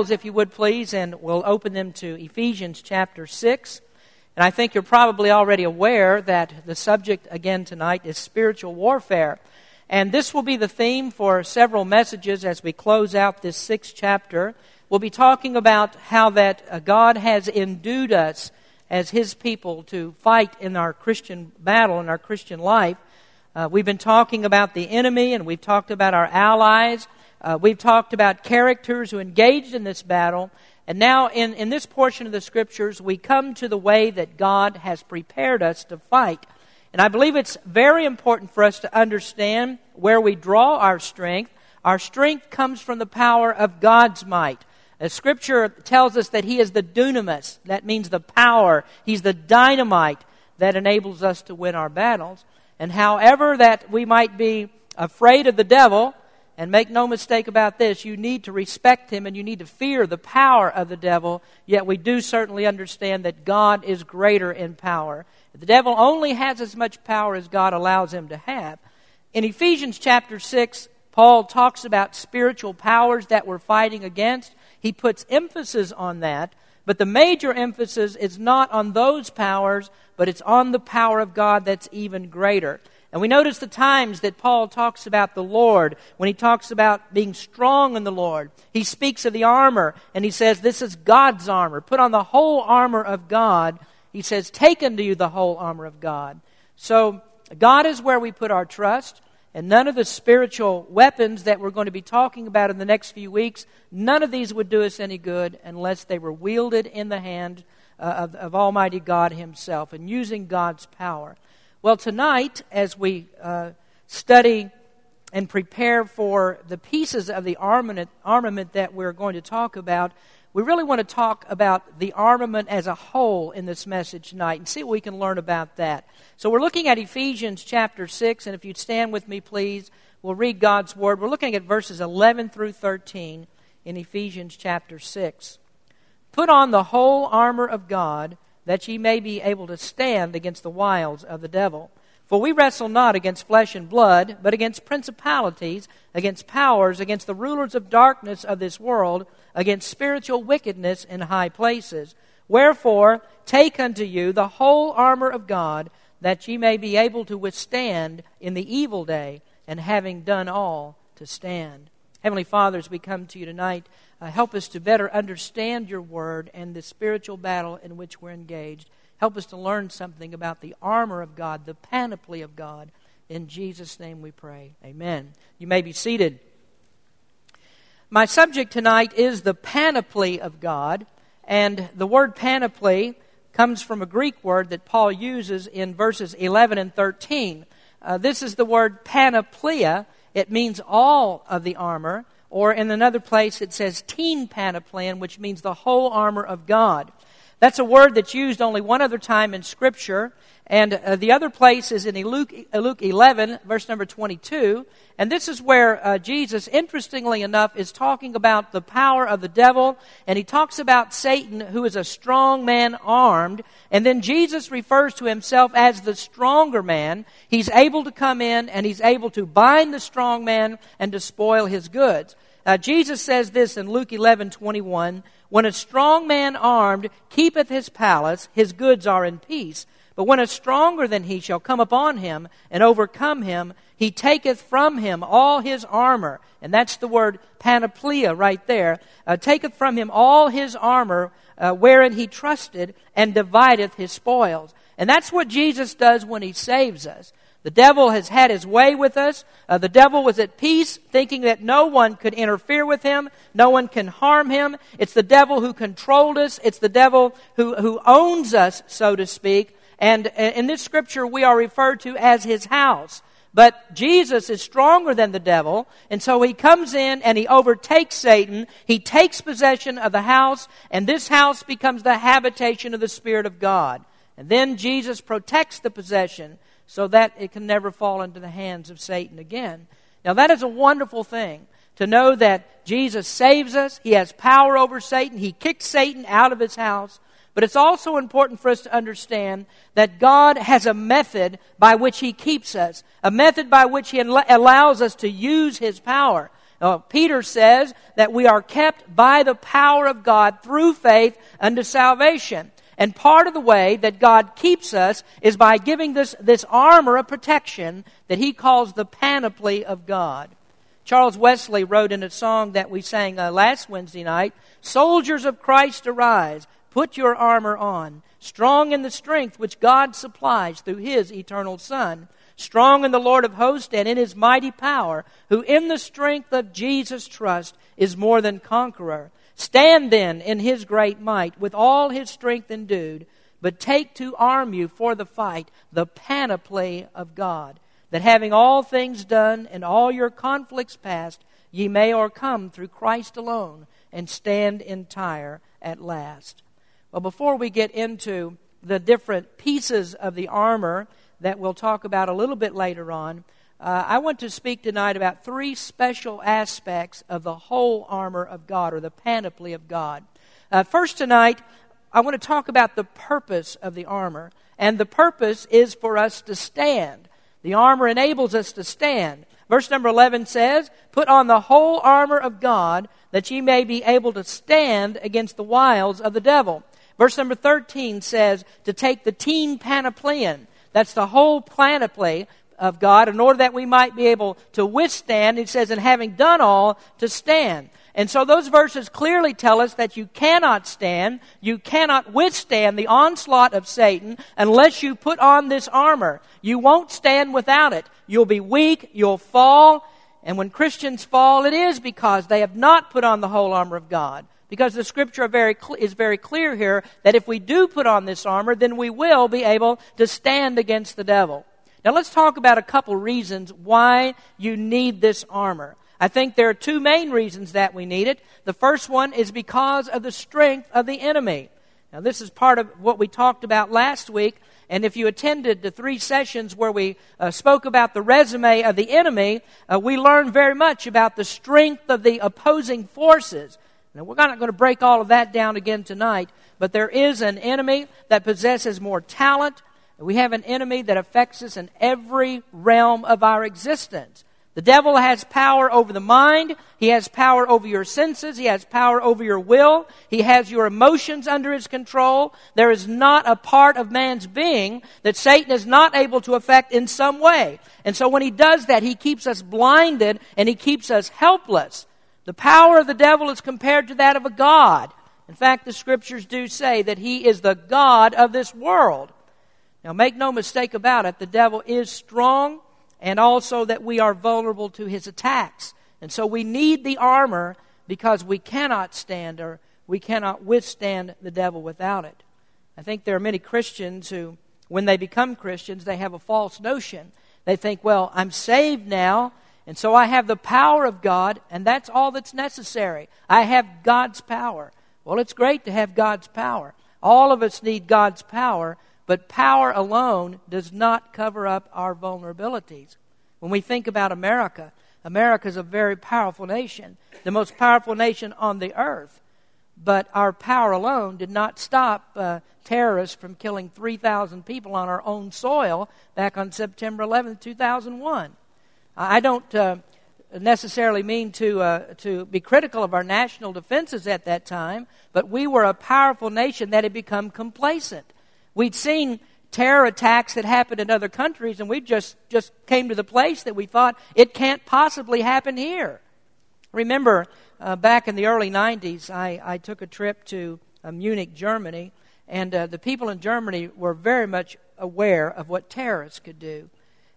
Bibles, if you would please, and we'll open them to Ephesians chapter 6. And I think you're probably already aware that the subject again tonight is spiritual warfare. And this will be the theme for several messages as we close out this sixth chapter. We'll be talking about how that uh, God has endued us as His people to fight in our Christian battle, in our Christian life. Uh, we've been talking about the enemy and we've talked about our allies. Uh, we've talked about characters who engaged in this battle. And now, in, in this portion of the scriptures, we come to the way that God has prepared us to fight. And I believe it's very important for us to understand where we draw our strength. Our strength comes from the power of God's might. The scripture tells us that He is the dunamis. That means the power. He's the dynamite that enables us to win our battles. And however that we might be afraid of the devil, and make no mistake about this, you need to respect him and you need to fear the power of the devil, yet we do certainly understand that God is greater in power. The devil only has as much power as God allows him to have. In Ephesians chapter 6, Paul talks about spiritual powers that we're fighting against. He puts emphasis on that, but the major emphasis is not on those powers, but it's on the power of God that's even greater. And we notice the times that Paul talks about the Lord, when he talks about being strong in the Lord. He speaks of the armor, and he says, This is God's armor. Put on the whole armor of God. He says, Take unto you the whole armor of God. So, God is where we put our trust, and none of the spiritual weapons that we're going to be talking about in the next few weeks, none of these would do us any good unless they were wielded in the hand uh, of, of Almighty God Himself and using God's power. Well, tonight, as we uh, study and prepare for the pieces of the armament, armament that we're going to talk about, we really want to talk about the armament as a whole in this message tonight and see what we can learn about that. So we're looking at Ephesians chapter 6, and if you'd stand with me, please, we'll read God's Word. We're looking at verses 11 through 13 in Ephesians chapter 6. Put on the whole armor of God that ye may be able to stand against the wiles of the devil. For we wrestle not against flesh and blood, but against principalities, against powers, against the rulers of darkness of this world, against spiritual wickedness in high places. Wherefore, take unto you the whole armor of God, that ye may be able to withstand in the evil day, and having done all, to stand. Heavenly Father, as we come to you tonight, uh, help us to better understand your word and the spiritual battle in which we're engaged. Help us to learn something about the armor of God, the panoply of God. In Jesus' name we pray. Amen. You may be seated. My subject tonight is the panoply of God, and the word panoply comes from a Greek word that Paul uses in verses 11 and 13. Uh, this is the word panoplia. It means all of the armor. Or in another place, it says teen panoplan, which means the whole armor of God. That's a word that's used only one other time in Scripture. And uh, the other place is in Luke, Luke 11, verse number 22. And this is where uh, Jesus, interestingly enough, is talking about the power of the devil. And he talks about Satan, who is a strong man armed. And then Jesus refers to himself as the stronger man. He's able to come in and he's able to bind the strong man and to spoil his goods. Uh, Jesus says this in Luke 11, 21. When a strong man armed keepeth his palace, his goods are in peace. But when a stronger than he shall come upon him and overcome him, he taketh from him all his armor. And that's the word panoplia right there. Uh, taketh from him all his armor uh, wherein he trusted and divideth his spoils. And that's what Jesus does when he saves us. The devil has had his way with us. Uh, the devil was at peace, thinking that no one could interfere with him, no one can harm him. It's the devil who controlled us, it's the devil who, who owns us, so to speak. And uh, in this scripture, we are referred to as his house. But Jesus is stronger than the devil, and so he comes in and he overtakes Satan. He takes possession of the house, and this house becomes the habitation of the Spirit of God. And then Jesus protects the possession so that it can never fall into the hands of Satan again. Now, that is a wonderful thing to know that Jesus saves us. He has power over Satan. He kicked Satan out of his house. But it's also important for us to understand that God has a method by which He keeps us, a method by which He allows us to use His power. Peter says that we are kept by the power of God through faith unto salvation. And part of the way that God keeps us is by giving this, this armor of protection that he calls the panoply of God. Charles Wesley wrote in a song that we sang uh, last Wednesday night Soldiers of Christ, arise, put your armor on, strong in the strength which God supplies through his eternal Son strong in the Lord of hosts and in his mighty power, who in the strength of Jesus trust is more than conqueror. Stand then in his great might, with all his strength endued, but take to arm you for the fight the panoply of God, that having all things done and all your conflicts past, ye may o'ercome through Christ alone and stand entire at last. Well, before we get into the different pieces of the armor, that we'll talk about a little bit later on. Uh, I want to speak tonight about three special aspects of the whole armor of God or the panoply of God. Uh, first, tonight, I want to talk about the purpose of the armor. And the purpose is for us to stand. The armor enables us to stand. Verse number 11 says, Put on the whole armor of God that ye may be able to stand against the wiles of the devil. Verse number 13 says, To take the teen panopleon that's the whole panoply of God in order that we might be able to withstand. It says, and having done all, to stand. And so those verses clearly tell us that you cannot stand, you cannot withstand the onslaught of Satan unless you put on this armor. You won't stand without it. You'll be weak, you'll fall, and when Christians fall, it is because they have not put on the whole armor of God. Because the scripture very cl- is very clear here that if we do put on this armor, then we will be able to stand against the devil. Now let's talk about a couple reasons why you need this armor. I think there are two main reasons that we need it. The first one is because of the strength of the enemy. Now, this is part of what we talked about last week. And if you attended the three sessions where we uh, spoke about the resume of the enemy, uh, we learned very much about the strength of the opposing forces. Now, we're not going to break all of that down again tonight, but there is an enemy that possesses more talent. We have an enemy that affects us in every realm of our existence. The devil has power over the mind. He has power over your senses. He has power over your will. He has your emotions under his control. There is not a part of man's being that Satan is not able to affect in some way. And so when he does that, he keeps us blinded and he keeps us helpless. The power of the devil is compared to that of a God. In fact, the scriptures do say that he is the God of this world. Now, make no mistake about it, the devil is strong and also that we are vulnerable to his attacks. And so we need the armor because we cannot stand or we cannot withstand the devil without it. I think there are many Christians who, when they become Christians, they have a false notion. They think, well, I'm saved now, and so I have the power of God, and that's all that's necessary. I have God's power. Well, it's great to have God's power. All of us need God's power, but power alone does not cover up our vulnerabilities. When we think about America, America is a very powerful nation, the most powerful nation on the earth. But our power alone did not stop uh, terrorists from killing 3,000 people on our own soil back on September 11, 2001. I don't uh, necessarily mean to, uh, to be critical of our national defenses at that time, but we were a powerful nation that had become complacent. We'd seen terror attacks that happened in other countries, and we just, just came to the place that we thought it can't possibly happen here. Remember, uh, back in the early 90s, I, I took a trip to uh, Munich, Germany, and uh, the people in Germany were very much aware of what terrorists could do.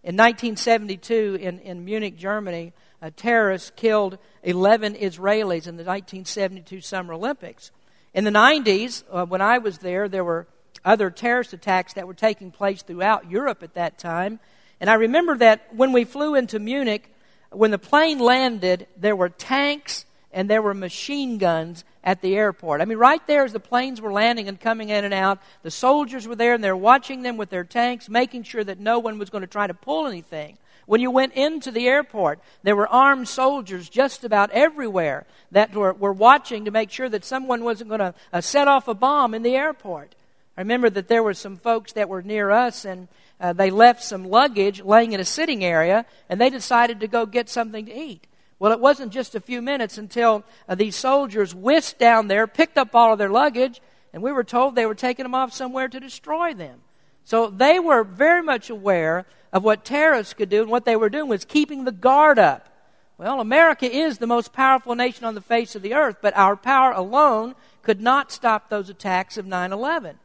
In 1972, in, in Munich, Germany, a terrorist killed 11 Israelis in the 1972 Summer Olympics. In the 90s, uh, when I was there, there were other terrorist attacks that were taking place throughout Europe at that time. And I remember that when we flew into Munich, when the plane landed, there were tanks and there were machine guns at the airport. I mean, right there as the planes were landing and coming in and out, the soldiers were there and they're watching them with their tanks, making sure that no one was going to try to pull anything. When you went into the airport, there were armed soldiers just about everywhere that were, were watching to make sure that someone wasn't going to uh, set off a bomb in the airport. I remember that there were some folks that were near us and uh, they left some luggage laying in a sitting area and they decided to go get something to eat. Well, it wasn't just a few minutes until uh, these soldiers whisked down there, picked up all of their luggage, and we were told they were taking them off somewhere to destroy them. So they were very much aware of what terrorists could do, and what they were doing was keeping the guard up. Well, America is the most powerful nation on the face of the earth, but our power alone could not stop those attacks of 9 11.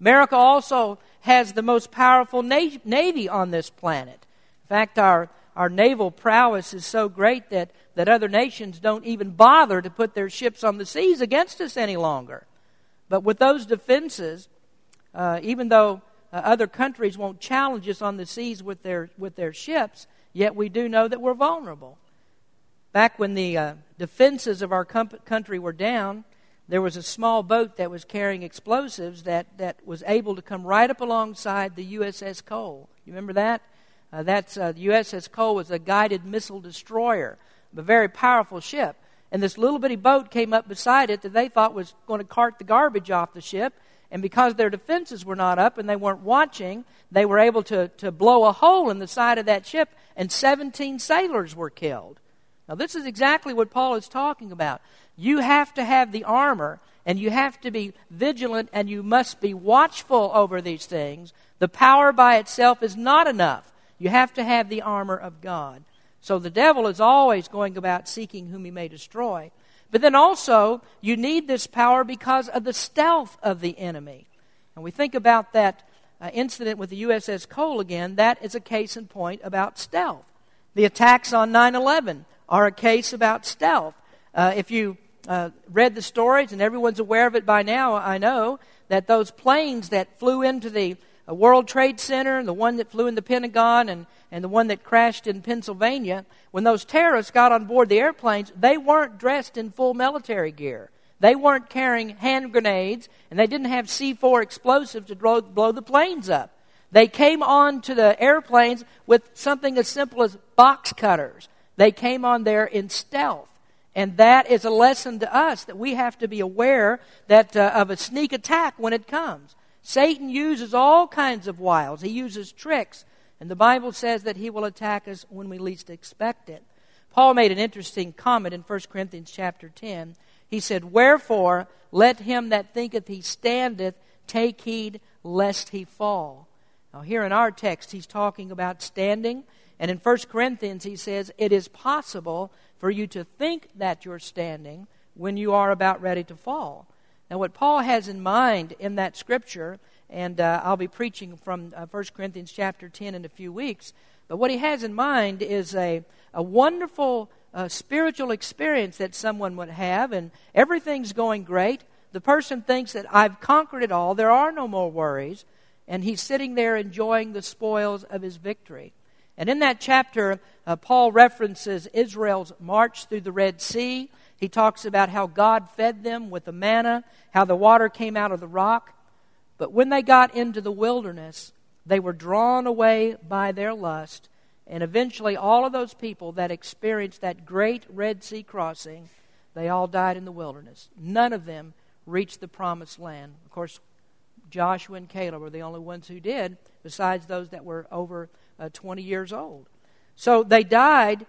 America also has the most powerful navy on this planet. In fact, our, our naval prowess is so great that, that other nations don't even bother to put their ships on the seas against us any longer. But with those defenses, uh, even though uh, other countries won't challenge us on the seas with their, with their ships, yet we do know that we're vulnerable. Back when the uh, defenses of our country were down, there was a small boat that was carrying explosives that, that was able to come right up alongside the USS Cole. You remember that? Uh, that's uh, the USS Cole was a guided missile destroyer, a very powerful ship. And this little bitty boat came up beside it that they thought was going to cart the garbage off the ship. And because their defenses were not up and they weren't watching, they were able to, to blow a hole in the side of that ship, and 17 sailors were killed. Now, this is exactly what Paul is talking about. You have to have the armor, and you have to be vigilant, and you must be watchful over these things. The power by itself is not enough. You have to have the armor of God. So the devil is always going about seeking whom he may destroy. But then also, you need this power because of the stealth of the enemy. And we think about that uh, incident with the USS Cole again. That is a case in point about stealth. The attacks on 9 11 are a case about stealth. Uh, if you uh, read the stories, and everyone's aware of it by now, I know, that those planes that flew into the uh, World Trade Center, and the one that flew in the Pentagon, and, and the one that crashed in Pennsylvania, when those terrorists got on board the airplanes, they weren't dressed in full military gear. They weren't carrying hand grenades, and they didn't have C4 explosives to blow, blow the planes up. They came on to the airplanes with something as simple as box cutters. They came on there in stealth. And that is a lesson to us that we have to be aware that uh, of a sneak attack when it comes. Satan uses all kinds of wiles. He uses tricks, and the Bible says that he will attack us when we least expect it. Paul made an interesting comment in 1 Corinthians chapter 10. He said, "Wherefore let him that thinketh he standeth take heed lest he fall." Now here in our text he's talking about standing, and in 1 Corinthians he says it is possible for you to think that you're standing when you are about ready to fall. Now, what Paul has in mind in that scripture, and uh, I'll be preaching from uh, 1 Corinthians chapter 10 in a few weeks, but what he has in mind is a, a wonderful uh, spiritual experience that someone would have, and everything's going great. The person thinks that I've conquered it all, there are no more worries, and he's sitting there enjoying the spoils of his victory. And in that chapter, uh, Paul references Israel's march through the Red Sea. He talks about how God fed them with the manna, how the water came out of the rock. But when they got into the wilderness, they were drawn away by their lust. And eventually, all of those people that experienced that great Red Sea crossing, they all died in the wilderness. None of them reached the promised land. Of course, Joshua and Caleb were the only ones who did, besides those that were over uh, 20 years old. So they died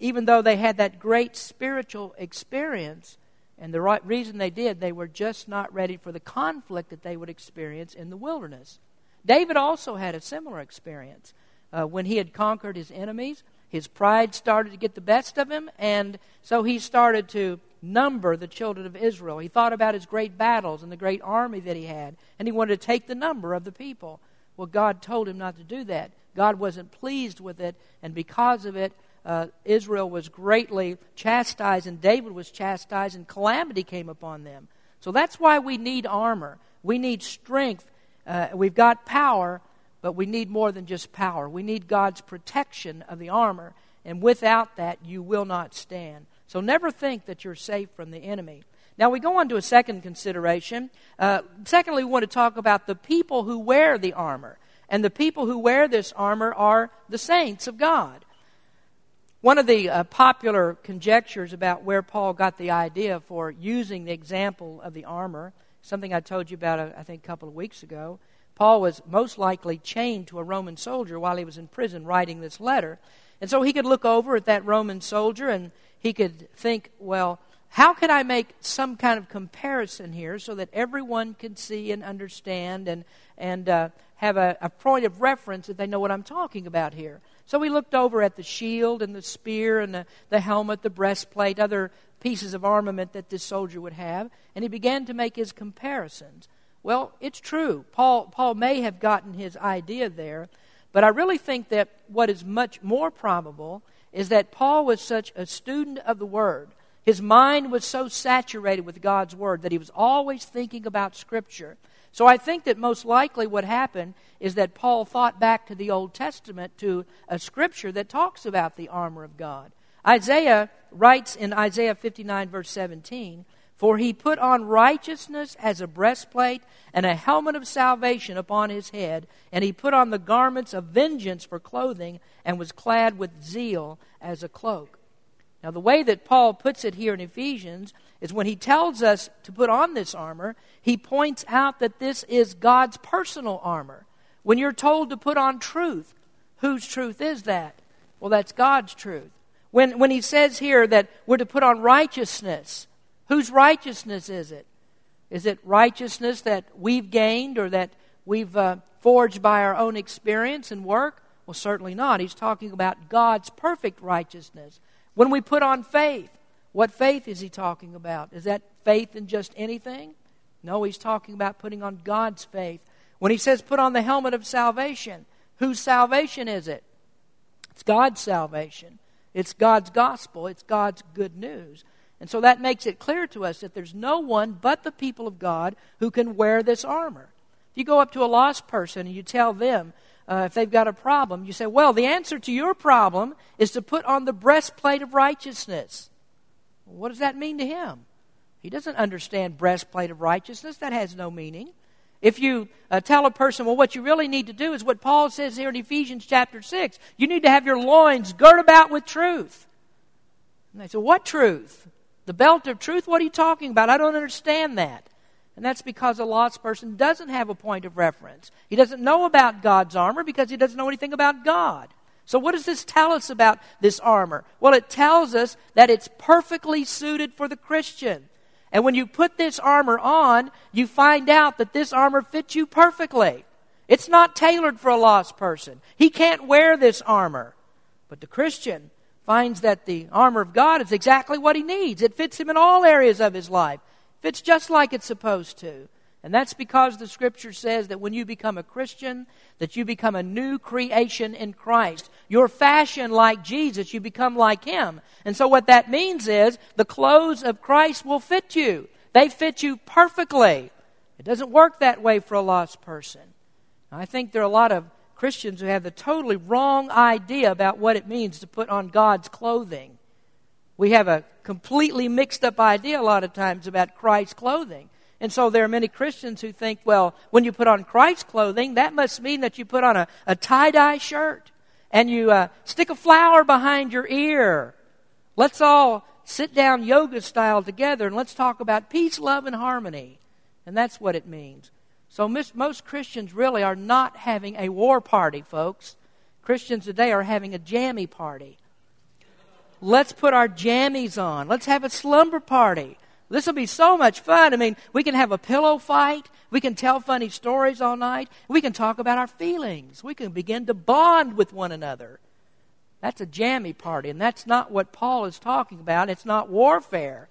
even though they had that great spiritual experience. And the right reason they did, they were just not ready for the conflict that they would experience in the wilderness. David also had a similar experience. Uh, when he had conquered his enemies, his pride started to get the best of him, and so he started to number the children of Israel. He thought about his great battles and the great army that he had, and he wanted to take the number of the people. Well, God told him not to do that. God wasn't pleased with it, and because of it, uh, Israel was greatly chastised, and David was chastised, and calamity came upon them. So that's why we need armor. We need strength. Uh, we've got power, but we need more than just power. We need God's protection of the armor, and without that, you will not stand. So never think that you're safe from the enemy. Now we go on to a second consideration. Uh, secondly, we want to talk about the people who wear the armor. And the people who wear this armor are the saints of God. One of the uh, popular conjectures about where Paul got the idea for using the example of the armor, something I told you about, uh, I think, a couple of weeks ago. Paul was most likely chained to a Roman soldier while he was in prison writing this letter. And so he could look over at that Roman soldier and he could think, well, how can I make some kind of comparison here so that everyone can see and understand and, and uh, have a, a point of reference that they know what I'm talking about here? So he looked over at the shield and the spear and the, the helmet, the breastplate, other pieces of armament that this soldier would have, and he began to make his comparisons. Well, it's true. Paul, Paul may have gotten his idea there, but I really think that what is much more probable is that Paul was such a student of the Word. His mind was so saturated with God's Word that he was always thinking about Scripture. So I think that most likely what happened is that Paul thought back to the Old Testament to a Scripture that talks about the armor of God. Isaiah writes in Isaiah 59, verse 17, For he put on righteousness as a breastplate and a helmet of salvation upon his head, and he put on the garments of vengeance for clothing, and was clad with zeal as a cloak. Now, the way that Paul puts it here in Ephesians is when he tells us to put on this armor, he points out that this is God's personal armor. When you're told to put on truth, whose truth is that? Well, that's God's truth. When, when he says here that we're to put on righteousness, whose righteousness is it? Is it righteousness that we've gained or that we've uh, forged by our own experience and work? Well, certainly not. He's talking about God's perfect righteousness. When we put on faith, what faith is he talking about? Is that faith in just anything? No, he's talking about putting on God's faith. When he says put on the helmet of salvation, whose salvation is it? It's God's salvation. It's God's gospel, it's God's good news. And so that makes it clear to us that there's no one but the people of God who can wear this armor. If you go up to a lost person and you tell them uh, if they've got a problem, you say, Well, the answer to your problem is to put on the breastplate of righteousness. what does that mean to him? He doesn't understand breastplate of righteousness. That has no meaning. If you uh, tell a person, well, what you really need to do is what Paul says here in Ephesians chapter 6 you need to have your loins girt about with truth. And they say, What truth? The belt of truth? What are you talking about? I don't understand that. And that's because a lost person doesn't have a point of reference. He doesn't know about God's armor because he doesn't know anything about God. So, what does this tell us about this armor? Well, it tells us that it's perfectly suited for the Christian. And when you put this armor on, you find out that this armor fits you perfectly. It's not tailored for a lost person. He can't wear this armor. But the Christian finds that the armor of God is exactly what he needs. It fits him in all areas of his life. It fits just like it's supposed to. And that's because the scripture says that when you become a Christian, that you become a new creation in Christ. You're fashioned like Jesus, you become like him. And so what that means is the clothes of Christ will fit you. They fit you perfectly. It doesn't work that way for a lost person. I think there are a lot of Christians who have the totally wrong idea about what it means to put on God's clothing. We have a completely mixed up idea a lot of times about Christ's clothing. And so there are many Christians who think, well, when you put on Christ's clothing, that must mean that you put on a, a tie dye shirt and you uh, stick a flower behind your ear. Let's all sit down yoga style together and let's talk about peace, love, and harmony. And that's what it means. So most Christians really are not having a war party, folks. Christians today are having a jammy party. Let's put our jammies on. Let's have a slumber party. This will be so much fun. I mean, we can have a pillow fight. We can tell funny stories all night. We can talk about our feelings. We can begin to bond with one another. That's a jammy party, and that's not what Paul is talking about. It's not warfare.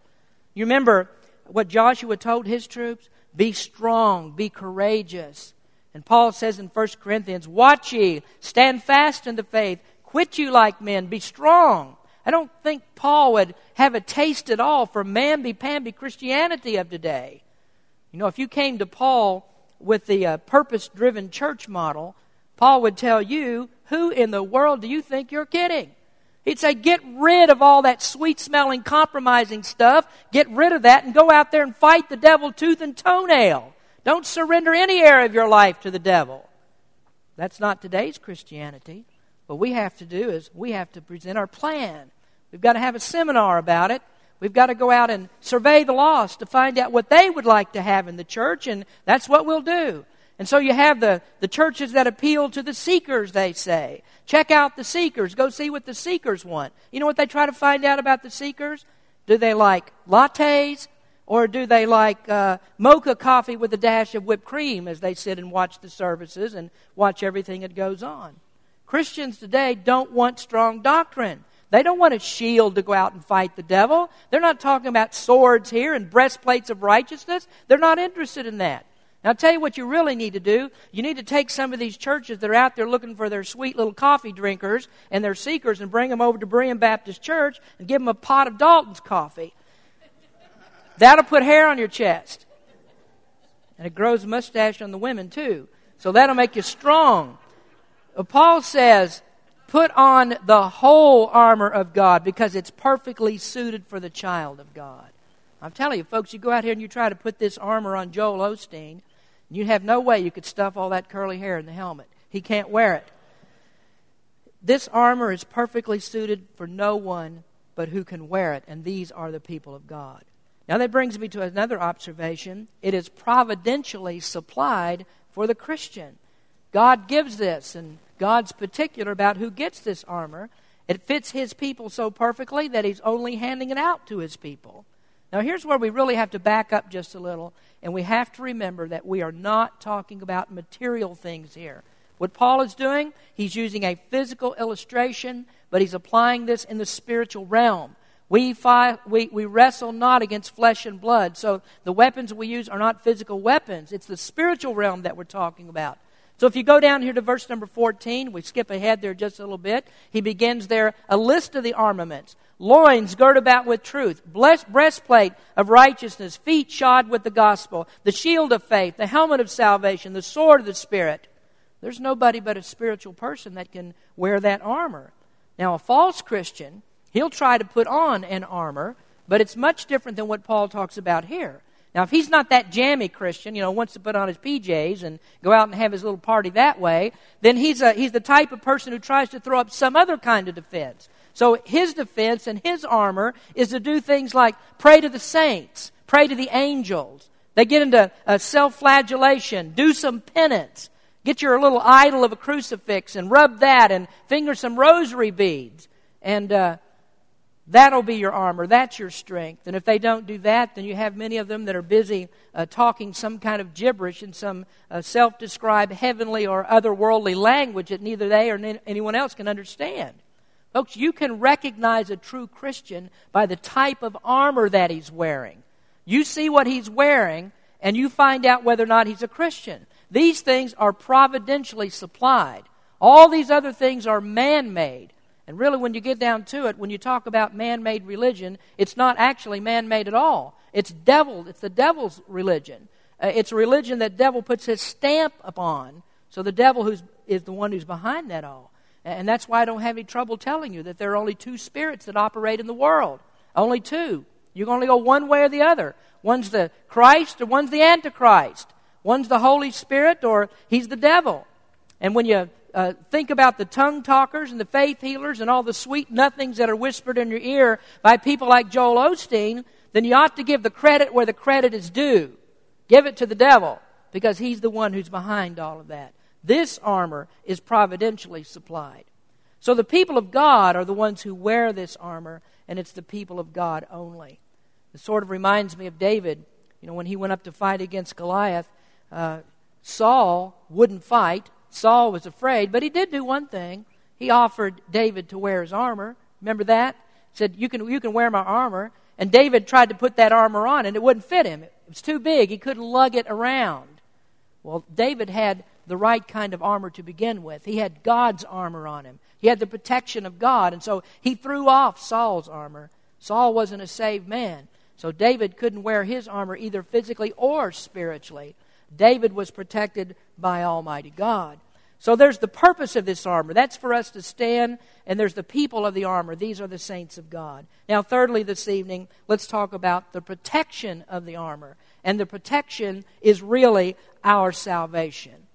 You remember what Joshua told his troops? Be strong, be courageous. And Paul says in 1 Corinthians, Watch ye, stand fast in the faith, quit you like men, be strong. I don't think Paul would have a taste at all for mamby-pamby Christianity of today. You know, if you came to Paul with the uh, purpose driven church model, Paul would tell you, Who in the world do you think you're kidding? He'd say, Get rid of all that sweet smelling, compromising stuff. Get rid of that and go out there and fight the devil tooth and toenail. Don't surrender any area of your life to the devil. That's not today's Christianity. What we have to do is we have to present our plan. We've got to have a seminar about it. We've got to go out and survey the lost to find out what they would like to have in the church, and that's what we'll do. And so you have the, the churches that appeal to the seekers, they say. Check out the seekers. Go see what the seekers want. You know what they try to find out about the seekers? Do they like lattes? Or do they like uh, mocha coffee with a dash of whipped cream as they sit and watch the services and watch everything that goes on? Christians today don't want strong doctrine. They don't want a shield to go out and fight the devil. They're not talking about swords here and breastplates of righteousness. They're not interested in that. Now, I'll tell you what you really need to do. You need to take some of these churches that are out there looking for their sweet little coffee drinkers and their seekers and bring them over to Berean Baptist Church and give them a pot of Dalton's coffee. That'll put hair on your chest. And it grows mustache on the women, too. So that'll make you strong. But Paul says, put on the whole armor of God because it's perfectly suited for the child of God. I'm telling you, folks, you go out here and you try to put this armor on Joel Osteen, you have no way you could stuff all that curly hair in the helmet. He can't wear it. This armor is perfectly suited for no one but who can wear it, and these are the people of God. Now, that brings me to another observation. It is providentially supplied for the Christian. God gives this, and God's particular about who gets this armor. It fits His people so perfectly that He's only handing it out to His people. Now, here's where we really have to back up just a little, and we have to remember that we are not talking about material things here. What Paul is doing, he's using a physical illustration, but he's applying this in the spiritual realm. We, fi- we, we wrestle not against flesh and blood. So the weapons we use are not physical weapons. It's the spiritual realm that we're talking about. So if you go down here to verse number 14, we skip ahead there just a little bit. He begins there a list of the armaments loins girt about with truth, breastplate of righteousness, feet shod with the gospel, the shield of faith, the helmet of salvation, the sword of the Spirit. There's nobody but a spiritual person that can wear that armor. Now, a false Christian He'll try to put on an armor, but it's much different than what Paul talks about here. Now, if he's not that jammy Christian, you know, wants to put on his PJs and go out and have his little party that way, then he's, a, he's the type of person who tries to throw up some other kind of defense. So his defense and his armor is to do things like pray to the saints, pray to the angels. They get into uh, self flagellation, do some penance, get your little idol of a crucifix and rub that and finger some rosary beads. And uh, That'll be your armor. That's your strength. And if they don't do that, then you have many of them that are busy uh, talking some kind of gibberish in some uh, self described heavenly or otherworldly language that neither they or anyone else can understand. Folks, you can recognize a true Christian by the type of armor that he's wearing. You see what he's wearing, and you find out whether or not he's a Christian. These things are providentially supplied. All these other things are man made. And really, when you get down to it, when you talk about man made religion, it's not actually man made at all. It's devil, it's the devil's religion. Uh, it's a religion that devil puts his stamp upon. So the devil who's, is the one who's behind that all. And that's why I don't have any trouble telling you that there are only two spirits that operate in the world. Only two. You can only go one way or the other. One's the Christ or one's the Antichrist. One's the Holy Spirit or he's the devil. And when you uh, think about the tongue talkers and the faith healers and all the sweet nothings that are whispered in your ear by people like Joel Osteen, then you ought to give the credit where the credit is due. Give it to the devil because he's the one who's behind all of that. This armor is providentially supplied. So the people of God are the ones who wear this armor, and it's the people of God only. It sort of reminds me of David. You know, when he went up to fight against Goliath, uh, Saul wouldn't fight. Saul was afraid, but he did do one thing. He offered David to wear his armor. Remember that? He said, you can, you can wear my armor. And David tried to put that armor on, and it wouldn't fit him. It was too big. He couldn't lug it around. Well, David had the right kind of armor to begin with. He had God's armor on him. He had the protection of God. And so he threw off Saul's armor. Saul wasn't a saved man. So David couldn't wear his armor either physically or spiritually. David was protected by Almighty God. So there's the purpose of this armor. That's for us to stand, and there's the people of the armor. These are the saints of God. Now, thirdly, this evening, let's talk about the protection of the armor. And the protection is really our salvation.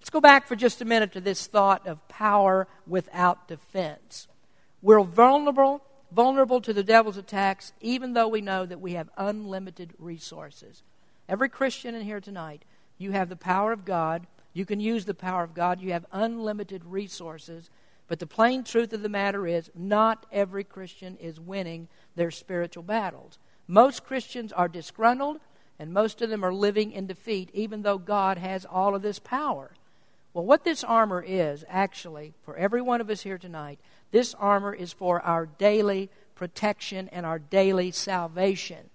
Let's go back for just a minute to this thought of power without defense. We're vulnerable, vulnerable to the devil's attacks, even though we know that we have unlimited resources. Every Christian in here tonight you have the power of God. You can use the power of God. You have unlimited resources. But the plain truth of the matter is, not every Christian is winning their spiritual battles. Most Christians are disgruntled, and most of them are living in defeat, even though God has all of this power. Well, what this armor is, actually, for every one of us here tonight, this armor is for our daily protection and our daily salvation.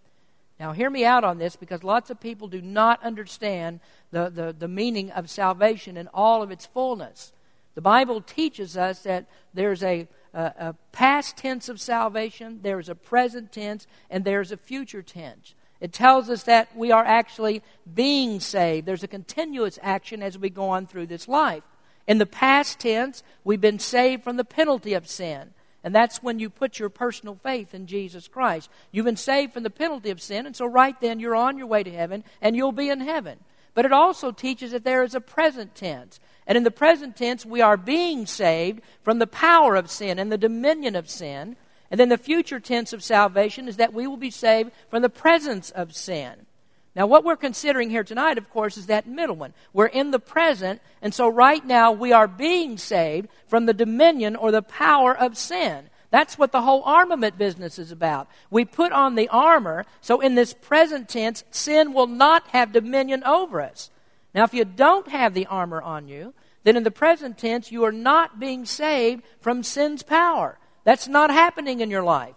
Now, hear me out on this because lots of people do not understand the, the, the meaning of salvation in all of its fullness. The Bible teaches us that there's a, a, a past tense of salvation, there's a present tense, and there's a future tense. It tells us that we are actually being saved. There's a continuous action as we go on through this life. In the past tense, we've been saved from the penalty of sin. And that's when you put your personal faith in Jesus Christ. You've been saved from the penalty of sin, and so right then you're on your way to heaven and you'll be in heaven. But it also teaches that there is a present tense. And in the present tense, we are being saved from the power of sin and the dominion of sin. And then the future tense of salvation is that we will be saved from the presence of sin. Now, what we're considering here tonight, of course, is that middle one. We're in the present, and so right now we are being saved from the dominion or the power of sin. That's what the whole armament business is about. We put on the armor, so in this present tense, sin will not have dominion over us. Now, if you don't have the armor on you, then in the present tense, you are not being saved from sin's power. That's not happening in your life.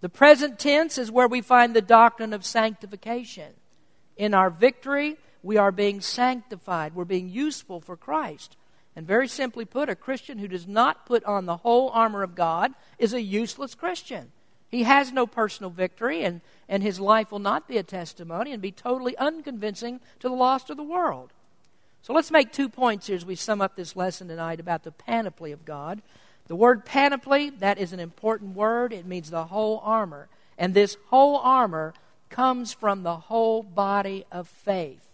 The present tense is where we find the doctrine of sanctification. In our victory, we are being sanctified. We're being useful for Christ. And very simply put, a Christian who does not put on the whole armor of God is a useless Christian. He has no personal victory, and, and his life will not be a testimony and be totally unconvincing to the lost of the world. So let's make two points here as we sum up this lesson tonight about the panoply of God. The word panoply, that is an important word. It means the whole armor. And this whole armor comes from the whole body of faith.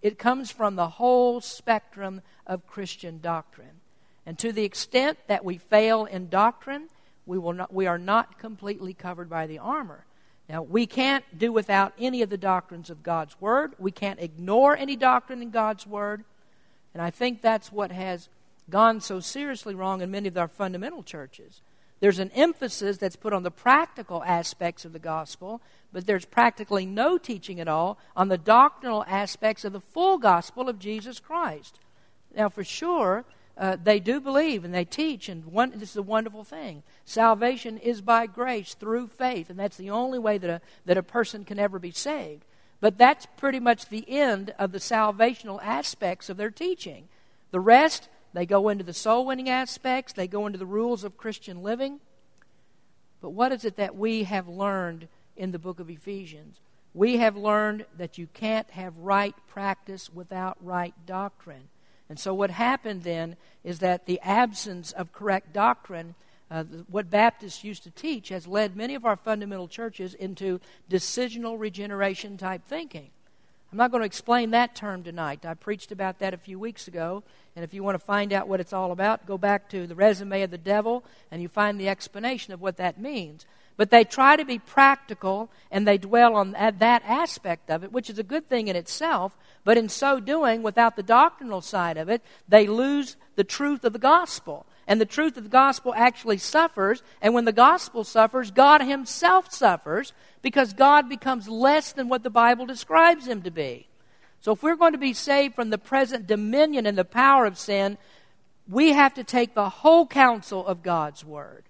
It comes from the whole spectrum of Christian doctrine. And to the extent that we fail in doctrine, we, will not, we are not completely covered by the armor. Now, we can't do without any of the doctrines of God's Word. We can't ignore any doctrine in God's Word. And I think that's what has gone so seriously wrong in many of our fundamental churches. There's an emphasis that's put on the practical aspects of the gospel, but there's practically no teaching at all on the doctrinal aspects of the full gospel of Jesus Christ. Now, for sure, uh, they do believe and they teach, and one, this is a wonderful thing. Salvation is by grace through faith, and that's the only way that a, that a person can ever be saved. But that's pretty much the end of the salvational aspects of their teaching. The rest they go into the soul winning aspects, they go into the rules of Christian living. But what is it that we have learned in the book of Ephesians? We have learned that you can't have right practice without right doctrine. And so, what happened then is that the absence of correct doctrine, uh, what Baptists used to teach, has led many of our fundamental churches into decisional regeneration type thinking. I'm not going to explain that term tonight. I preached about that a few weeks ago. And if you want to find out what it's all about, go back to the resume of the devil and you find the explanation of what that means. But they try to be practical and they dwell on that aspect of it, which is a good thing in itself. But in so doing, without the doctrinal side of it, they lose the truth of the gospel. And the truth of the gospel actually suffers. And when the gospel suffers, God Himself suffers because God becomes less than what the Bible describes Him to be. So if we're going to be saved from the present dominion and the power of sin, we have to take the whole counsel of God's Word.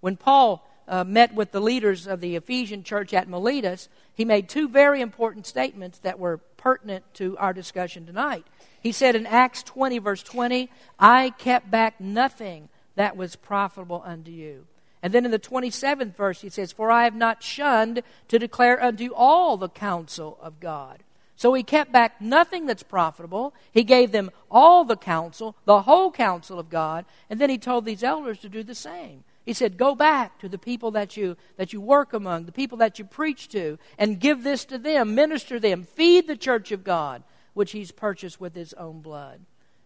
When Paul uh, met with the leaders of the Ephesian church at Miletus, he made two very important statements that were pertinent to our discussion tonight. He said in Acts 20, verse 20, I kept back nothing that was profitable unto you. And then in the 27th verse, he says, For I have not shunned to declare unto all the counsel of God. So he kept back nothing that's profitable. He gave them all the counsel, the whole counsel of God, and then he told these elders to do the same. He said, Go back to the people that you, that you work among, the people that you preach to, and give this to them, minister them, feed the church of God which he's purchased with his own blood.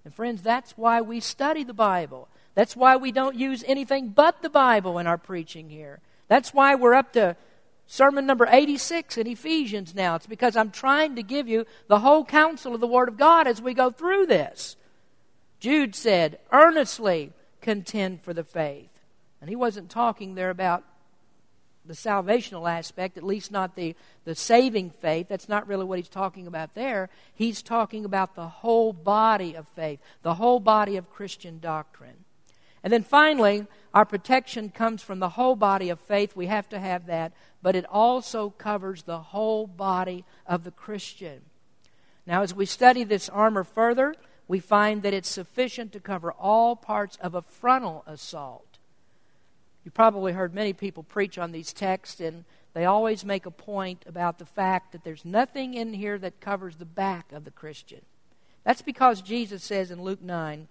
And friends, that's why we study the Bible. That's why we don't use anything but the Bible in our preaching here. That's why we're up to sermon number 86 in Ephesians now. It's because I'm trying to give you the whole counsel of the Word of God as we go through this. Jude said, earnestly contend for the faith. And he wasn't talking there about the salvational aspect, at least not the, the saving faith. That's not really what he's talking about there. He's talking about the whole body of faith, the whole body of Christian doctrine. And then finally, our protection comes from the whole body of faith. We have to have that. But it also covers the whole body of the Christian. Now, as we study this armor further, we find that it's sufficient to cover all parts of a frontal assault. You probably heard many people preach on these texts, and they always make a point about the fact that there's nothing in here that covers the back of the Christian. That's because Jesus says in Luke 9,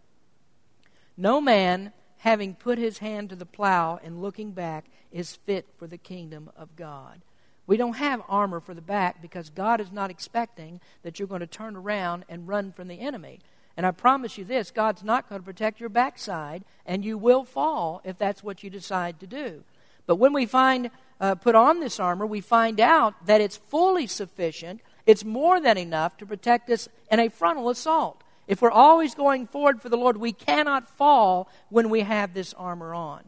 No man having put his hand to the plow and looking back, is fit for the kingdom of God. We don't have armor for the back because God is not expecting that you're going to turn around and run from the enemy. And I promise you this God's not going to protect your backside, and you will fall if that's what you decide to do. But when we find uh, put on this armor, we find out that it's fully sufficient. It's more than enough to protect us in a frontal assault. If we're always going forward for the Lord, we cannot fall when we have this armor on.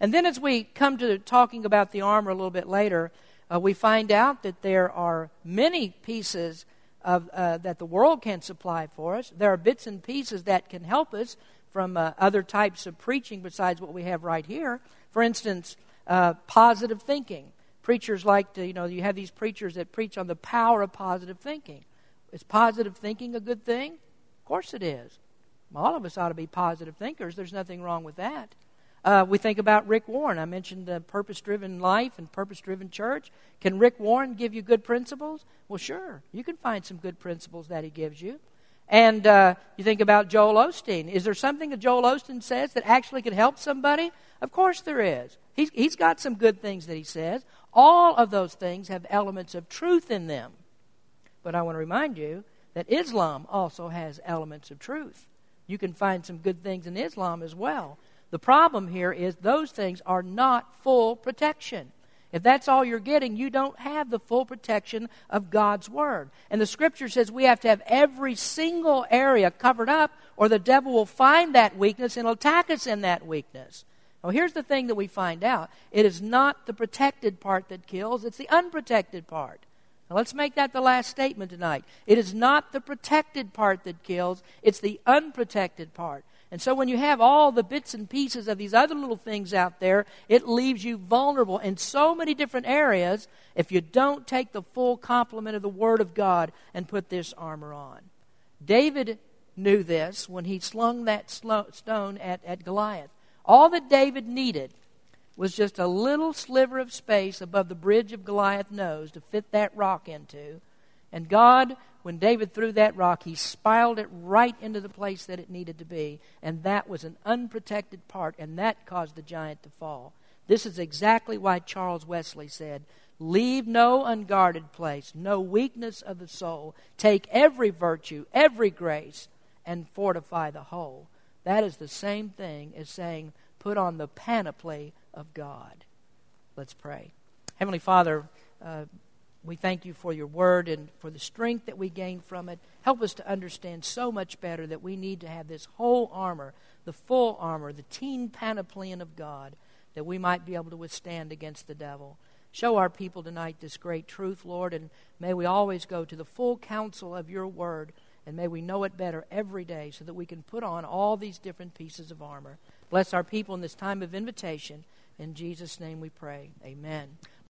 And then, as we come to talking about the armor a little bit later, uh, we find out that there are many pieces of, uh, that the world can supply for us. There are bits and pieces that can help us from uh, other types of preaching besides what we have right here. For instance, uh, positive thinking. Preachers like to, you know, you have these preachers that preach on the power of positive thinking. Is positive thinking a good thing? Of course it is. All of us ought to be positive thinkers. There's nothing wrong with that. Uh, we think about Rick Warren. I mentioned the purpose driven life and purpose driven church. Can Rick Warren give you good principles? Well, sure. You can find some good principles that he gives you. And uh, you think about Joel Osteen. Is there something that Joel Osteen says that actually could help somebody? Of course there is. He's, he's got some good things that he says. All of those things have elements of truth in them. But I want to remind you that Islam also has elements of truth. You can find some good things in Islam as well. The problem here is those things are not full protection. If that's all you're getting, you don't have the full protection of God's Word. And the Scripture says we have to have every single area covered up, or the devil will find that weakness and attack us in that weakness. Now, here's the thing that we find out it is not the protected part that kills, it's the unprotected part. Now let's make that the last statement tonight. It is not the protected part that kills, it's the unprotected part. And so when you have all the bits and pieces of these other little things out there, it leaves you vulnerable in so many different areas if you don't take the full complement of the Word of God and put this armor on. David knew this when he slung that stone at, at Goliath. All that David needed was just a little sliver of space above the bridge of Goliath's nose to fit that rock into. And God, when David threw that rock, he spiraled it right into the place that it needed to be. And that was an unprotected part, and that caused the giant to fall. This is exactly why Charles Wesley said, Leave no unguarded place, no weakness of the soul. Take every virtue, every grace, and fortify the whole. That is the same thing as saying, Put on the panoply of God. Let's pray. Heavenly Father, uh, we thank you for your word and for the strength that we gain from it. Help us to understand so much better that we need to have this whole armor, the full armor, the teen panopleon of God, that we might be able to withstand against the devil. Show our people tonight this great truth, Lord, and may we always go to the full counsel of your word, and may we know it better every day so that we can put on all these different pieces of armor. Bless our people in this time of invitation. In Jesus' name we pray. Amen.